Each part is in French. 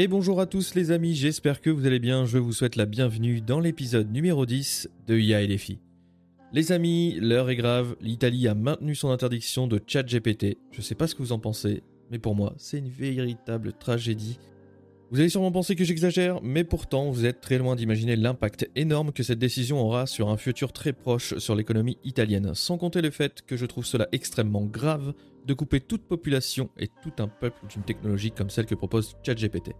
Et bonjour à tous les amis, j'espère que vous allez bien, je vous souhaite la bienvenue dans l'épisode numéro 10 de IA et les. Les amis, l'heure est grave, l'Italie a maintenu son interdiction de chat GPT, je sais pas ce que vous en pensez, mais pour moi c'est une véritable tragédie. Vous allez sûrement penser que j'exagère, mais pourtant vous êtes très loin d'imaginer l'impact énorme que cette décision aura sur un futur très proche sur l'économie italienne, sans compter le fait que je trouve cela extrêmement grave de couper toute population et tout un peuple d'une technologie comme celle que propose ChatGPT.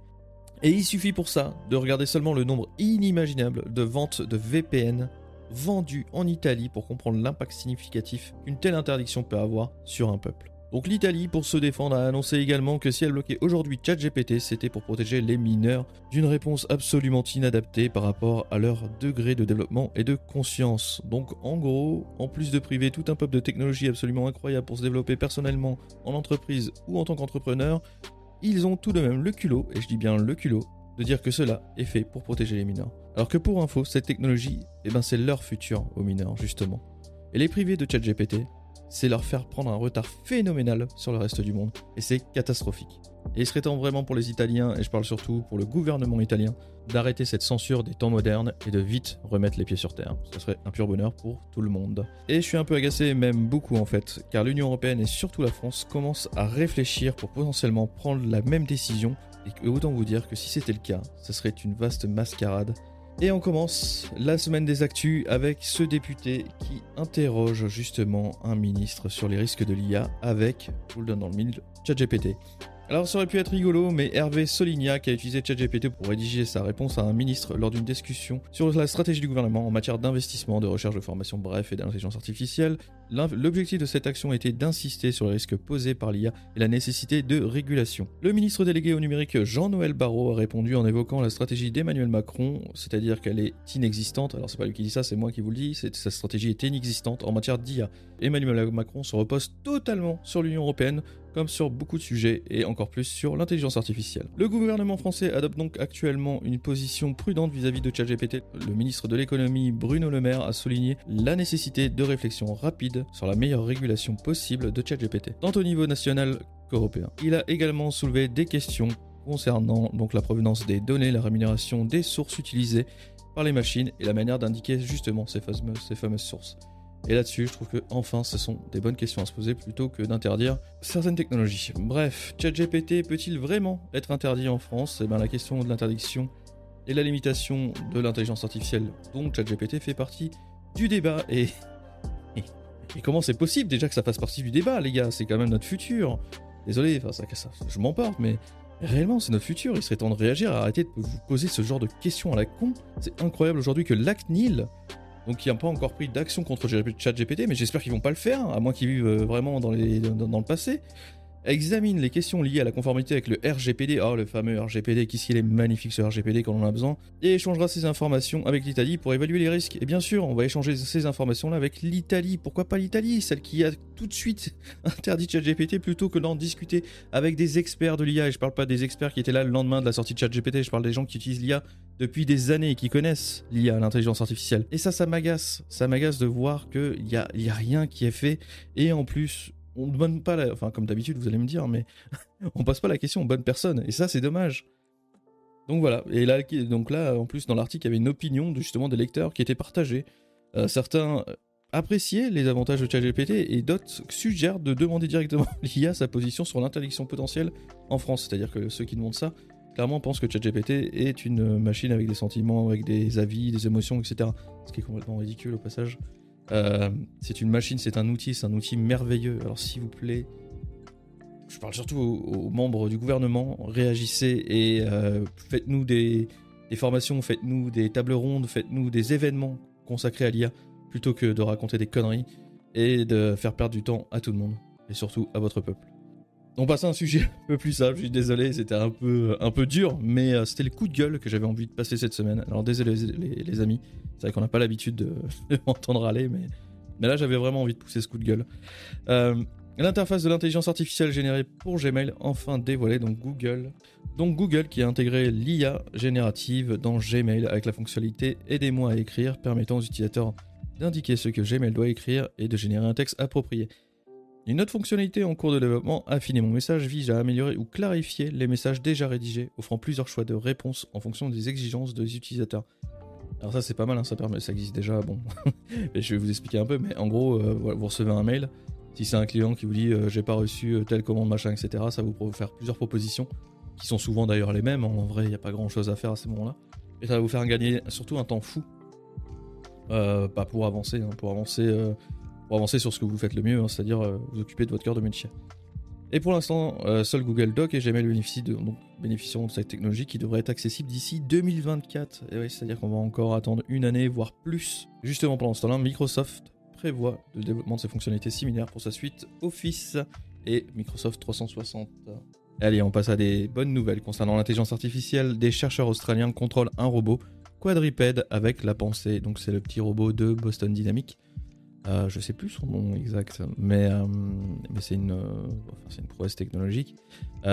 Et il suffit pour ça de regarder seulement le nombre inimaginable de ventes de VPN vendues en Italie pour comprendre l'impact significatif qu'une telle interdiction peut avoir sur un peuple. Donc l'Italie, pour se défendre, a annoncé également que si elle bloquait aujourd'hui ChatGPT, c'était pour protéger les mineurs d'une réponse absolument inadaptée par rapport à leur degré de développement et de conscience. Donc en gros, en plus de priver tout un peuple de technologies absolument incroyables pour se développer personnellement en entreprise ou en tant qu'entrepreneur, ils ont tout de même le culot, et je dis bien le culot, de dire que cela est fait pour protéger les mineurs. Alors que pour info, cette technologie, eh ben c'est leur futur aux mineurs, justement. Et les privés de ChatGPT, c'est leur faire prendre un retard phénoménal sur le reste du monde, et c'est catastrophique. Et il serait temps vraiment pour les Italiens, et je parle surtout pour le gouvernement italien, d'arrêter cette censure des temps modernes et de vite remettre les pieds sur terre. Ce serait un pur bonheur pour tout le monde. Et je suis un peu agacé, même beaucoup en fait, car l'Union Européenne et surtout la France commencent à réfléchir pour potentiellement prendre la même décision, et autant vous dire que si c'était le cas, ce serait une vaste mascarade et on commence la semaine des actus avec ce député qui interroge justement un ministre sur les risques de l'IA avec, je vous le donne dans le mille, ChatGPT. Alors ça aurait pu être rigolo, mais Hervé Solignac a utilisé ChatGPT pour rédiger sa réponse à un ministre lors d'une discussion sur la stratégie du gouvernement en matière d'investissement, de recherche, de formation, bref, et d'intelligence artificielle. L'objectif de cette action était d'insister sur les risques posés par l'IA et la nécessité de régulation. Le ministre délégué au numérique Jean-Noël Barrot a répondu en évoquant la stratégie d'Emmanuel Macron, c'est-à-dire qu'elle est inexistante. Alors c'est pas lui qui dit ça, c'est moi qui vous le dis, sa stratégie est inexistante en matière d'IA. Emmanuel Macron se repose totalement sur l'Union Européenne comme sur beaucoup de sujets et encore plus sur l'intelligence artificielle. Le gouvernement français adopte donc actuellement une position prudente vis-à-vis de ChatGPT. Le ministre de l'économie Bruno Le Maire a souligné la nécessité de réflexion rapide sur la meilleure régulation possible de ChatGPT, tant au niveau national qu'européen. Il a également soulevé des questions concernant donc la provenance des données, la rémunération des sources utilisées par les machines et la manière d'indiquer justement ces fameuses, ces fameuses sources. Et là-dessus, je trouve que enfin, ce sont des bonnes questions à se poser plutôt que d'interdire certaines technologies. Bref, ChatGPT peut-il vraiment être interdit en France? Eh bien, la question de l'interdiction et la limitation de l'intelligence artificielle, dont ChatGPT fait partie du débat. Et, comment c'est possible déjà que ça fasse partie du débat, les gars? C'est quand même notre futur. Désolé, enfin, ça, ça, je m'emporte, mais réellement, c'est notre futur. Il serait temps de réagir, arrêter de vous poser ce genre de questions à la con. C'est incroyable aujourd'hui que l'ACNIL donc qui n'ont pas encore pris d'action contre ChatGPT, mais j'espère qu'ils vont pas le faire, à moins qu'ils vivent euh, vraiment dans, le passé. Examine les questions liées à la conformité avec le RGPD, oh le fameux RGPD, qu'est-ce qu'il est magnifique ce RGPD quand on en a besoin, et échangera ces informations avec l'Italie pour évaluer les risques. Et bien sûr, on va échanger ces informations-là avec l'Italie. Pourquoi pas l'Italie Celle qui a tout de suite interdit ChatGPT plutôt que d'en discuter avec des experts de l'IA. Et je parle pas des experts qui étaient là le lendemain de la sortie de ChatGPT, je parle des gens qui utilisent l'IA depuis des années et qui connaissent l'IA, l'intelligence artificielle. Et ça, ça m'agace. Ça m'agace de voir qu'il n'y y a rien qui est fait. Et en plus, on ne demande pas, la... passe pas la question aux bonnes personnes. Et ça, c'est dommage. Donc voilà. Et là, donc là, en plus, dans l'article, il y avait une opinion justement des lecteurs qui était partagée. Euh, certains appréciaient les avantages de ChatGPT et d'autres suggèrent de demander directement l'IA sa position sur l'interdiction potentielle en France. C'est-à-dire que ceux qui demandent ça clairement pensent que ChatGPT est une machine avec des sentiments, avec des avis, des émotions, etc. Ce qui est complètement ridicule au passage. Euh, c'est une machine, c'est un outil, c'est un outil merveilleux. Alors s'il vous plaît, je parle surtout aux, membres du gouvernement, réagissez et euh, faites-nous des, des, formations, faites-nous des tables rondes, faites-nous des événements consacrés à l'IA, plutôt que de raconter des conneries et de faire perdre du temps à tout le monde, et surtout à votre peuple. On passe à un sujet un peu plus simple, je suis désolé, c'était un peu, un peu dur, mais euh, c'était le coup de gueule que j'avais envie de passer cette semaine. Alors désolé les, amis, c'est vrai qu'on n'a pas l'habitude de, aller, mais, mais là j'avais vraiment envie de pousser ce coup de gueule. Euh, l'interface de l'intelligence artificielle générée pour Gmail enfin dévoilée, donc Google. Donc Google qui a intégré l'IA générative dans Gmail avec la fonctionnalité Aidez-moi à écrire, permettant aux utilisateurs d'indiquer ce que Gmail doit écrire et de générer un texte approprié. Une autre fonctionnalité en cours de développement, affiner mon message, vise à améliorer ou clarifier les messages déjà rédigés, offrant plusieurs choix de réponse en fonction des exigences des utilisateurs. Alors ça c'est pas mal, hein, ça, permet, ça existe déjà, bon, je vais vous expliquer un peu, mais en gros, euh, vous recevez un mail, si c'est un client qui vous dit euh, j'ai pas reçu euh, telle commande, machin, etc., ça vous faire plusieurs propositions, qui sont souvent d'ailleurs les mêmes, en vrai il n'y a pas grand chose à faire à ce moment-là, et ça va vous faire gagner surtout un temps fou, pas pour avancer, hein, pour avancer pour avancer sur ce que vous faites le mieux, hein, c'est-à-dire euh, vous occuper de votre cœur de métier. Et pour l'instant, euh, seul Google Doc et Gmail bénéficient de, bénéficieront de cette technologie qui devrait être accessible d'ici 2024. Et oui, c'est-à-dire qu'on va encore attendre une année, voire plus. Justement, pendant ce temps-là, Microsoft prévoit le développement de ses fonctionnalités similaires pour sa suite Office et Microsoft 360. Allez, on passe à des bonnes nouvelles concernant l'intelligence artificielle. Des chercheurs australiens contrôlent un robot quadrupède avec la pensée. Donc c'est le petit robot de Boston Dynamics euh, je sais plus son nom exact, mais, euh, c'est une, euh, une, prouesse technologique.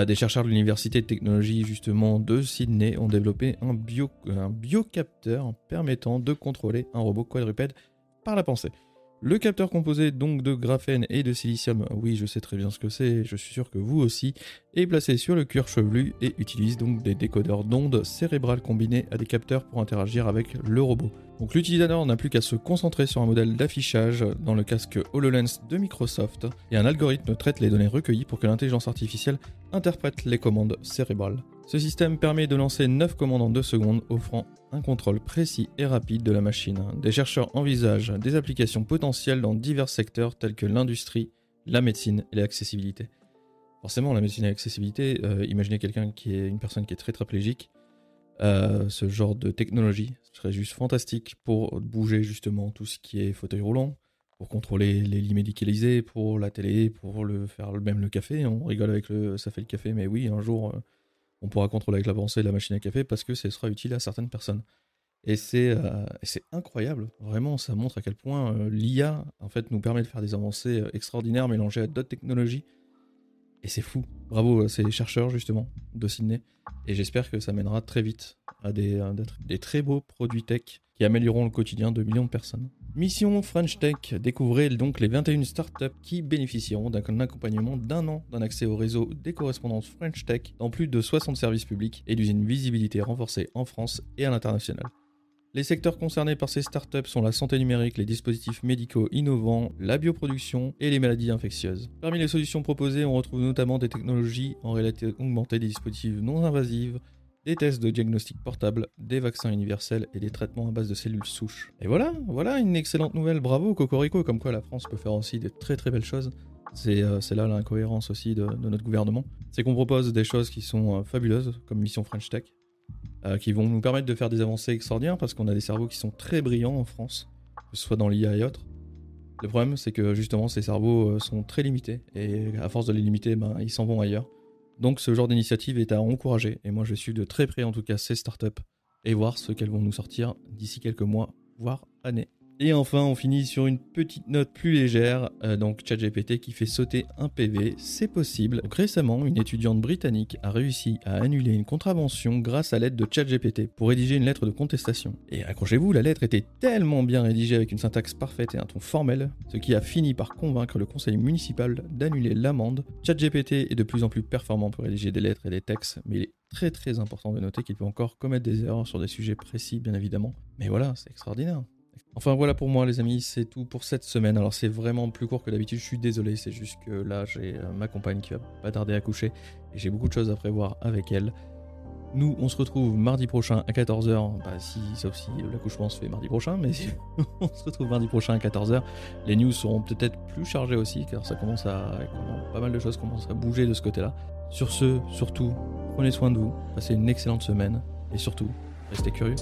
des chercheurs de l'université de technologie justement de Sydney ont développé un, bio, un biocapteur permettant de contrôler un robot quadrupède par la pensée. Le capteur composé donc de graphène et de silicium, oui je sais très bien ce que c'est, je suis sûr que vous aussi, est placé sur le cuir chevelu et utilise donc des décodeurs d'ondes cérébrales combinés à des capteurs pour interagir avec le robot. Donc l'utilisateur n'a plus qu'à se concentrer sur un modèle d'affichage dans le casque HoloLens de Microsoft et un algorithme traite les données recueillies pour que l'intelligence artificielle interprète les commandes cérébrales. Ce système permet de lancer 9 commandes en 2 secondes, offrant un contrôle précis et rapide de la machine. Des chercheurs envisagent des applications potentielles dans divers secteurs tels que l'industrie, la médecine et l'accessibilité. Forcément, la médecine et l'accessibilité, euh, imaginez quelqu'un qui est une personne qui est très traplégique, euh, ce genre de technologie serait juste fantastique pour bouger justement tout ce qui est fauteuil roulant, pour contrôler les lits médicalisés, pour la télé, pour le faire même le café. On rigole avec le ça fait le café, mais oui, un jour euh, on pourra contrôler avec l'avancée la machine à café parce que ce sera utile à certaines personnes. Et c'est euh, incroyable, vraiment, ça montre à quel point euh, l'IA en fait nous permet de faire des avancées euh, extraordinaires mélangées à d'autres technologies. Et c'est fou. Bravo à ces chercheurs justement de Sydney. Et j'espère que ça mènera très vite à des très beaux produits tech qui amélioreront le quotidien de millions de personnes. Mission French Tech, découvrez donc les 21 startups qui bénéficieront d'un accompagnement d'un an d'un accès au réseau des correspondances French Tech dans plus de 60 services publics et d'une visibilité renforcée en France et à l'international. Les secteurs concernés par ces startups sont la santé numérique, les dispositifs médicaux innovants, la bioproduction et les maladies infectieuses. Parmi les solutions proposées, on retrouve notamment des technologies en réalité augmentée, des dispositifs non invasifs, des tests de diagnostic portable, des vaccins universels et des traitements à base de cellules souches. Et voilà, voilà une excellente nouvelle, bravo Cocorico, comme quoi la France peut faire aussi de très très belles choses. C'est euh, là l'incohérence aussi de, notre gouvernement. C'est qu'on propose des choses qui sont euh, fabuleuses, comme Mission French Tech, euh, qui vont nous permettre de faire des avancées extraordinaires parce qu'on a des cerveaux qui sont très brillants en France, que ce soit dans l'IA et autres. Le problème, c'est que justement, ces cerveaux sont très limités, et à force de les limiter, ben, ils s'en vont ailleurs. Donc ce genre d'initiative est à encourager, et moi je suis de très près en tout cas ces startups, et voir ce qu'elles vont nous sortir d'ici quelques mois, voire années. Et enfin, on finit sur une petite note plus légère, euh, donc ChatGPT qui fait sauter un PV, c'est possible. Récemment, une étudiante britannique a réussi à annuler une contravention grâce à l'aide de ChatGPT pour rédiger une lettre de contestation. Et accrochez-vous, la lettre était tellement bien rédigée avec une syntaxe parfaite et un ton formel, ce qui a fini par convaincre le conseil municipal d'annuler l'amende. ChatGPT est de plus en plus performant pour rédiger des lettres et des textes, mais il est très très important de noter qu'il peut encore commettre des erreurs sur des sujets précis, bien évidemment. Mais voilà, c'est extraordinaire. Enfin voilà pour moi les amis, c'est tout pour cette semaine. Alors c'est vraiment plus court que d'habitude, je suis désolé, c'est juste que là j'ai euh, ma compagne qui va pas tarder à coucher et j'ai beaucoup de choses à prévoir avec elle. Nous on se retrouve mardi prochain à 14h, bah, si, sauf si l'accouchement se fait mardi prochain, mais on se retrouve mardi prochain à 14h. Les news seront peut-être plus chargées aussi car ça commence à... pas mal de choses commencent à bouger de ce côté-là. Sur ce, surtout, prenez soin de vous, passez une excellente semaine et surtout, restez curieux.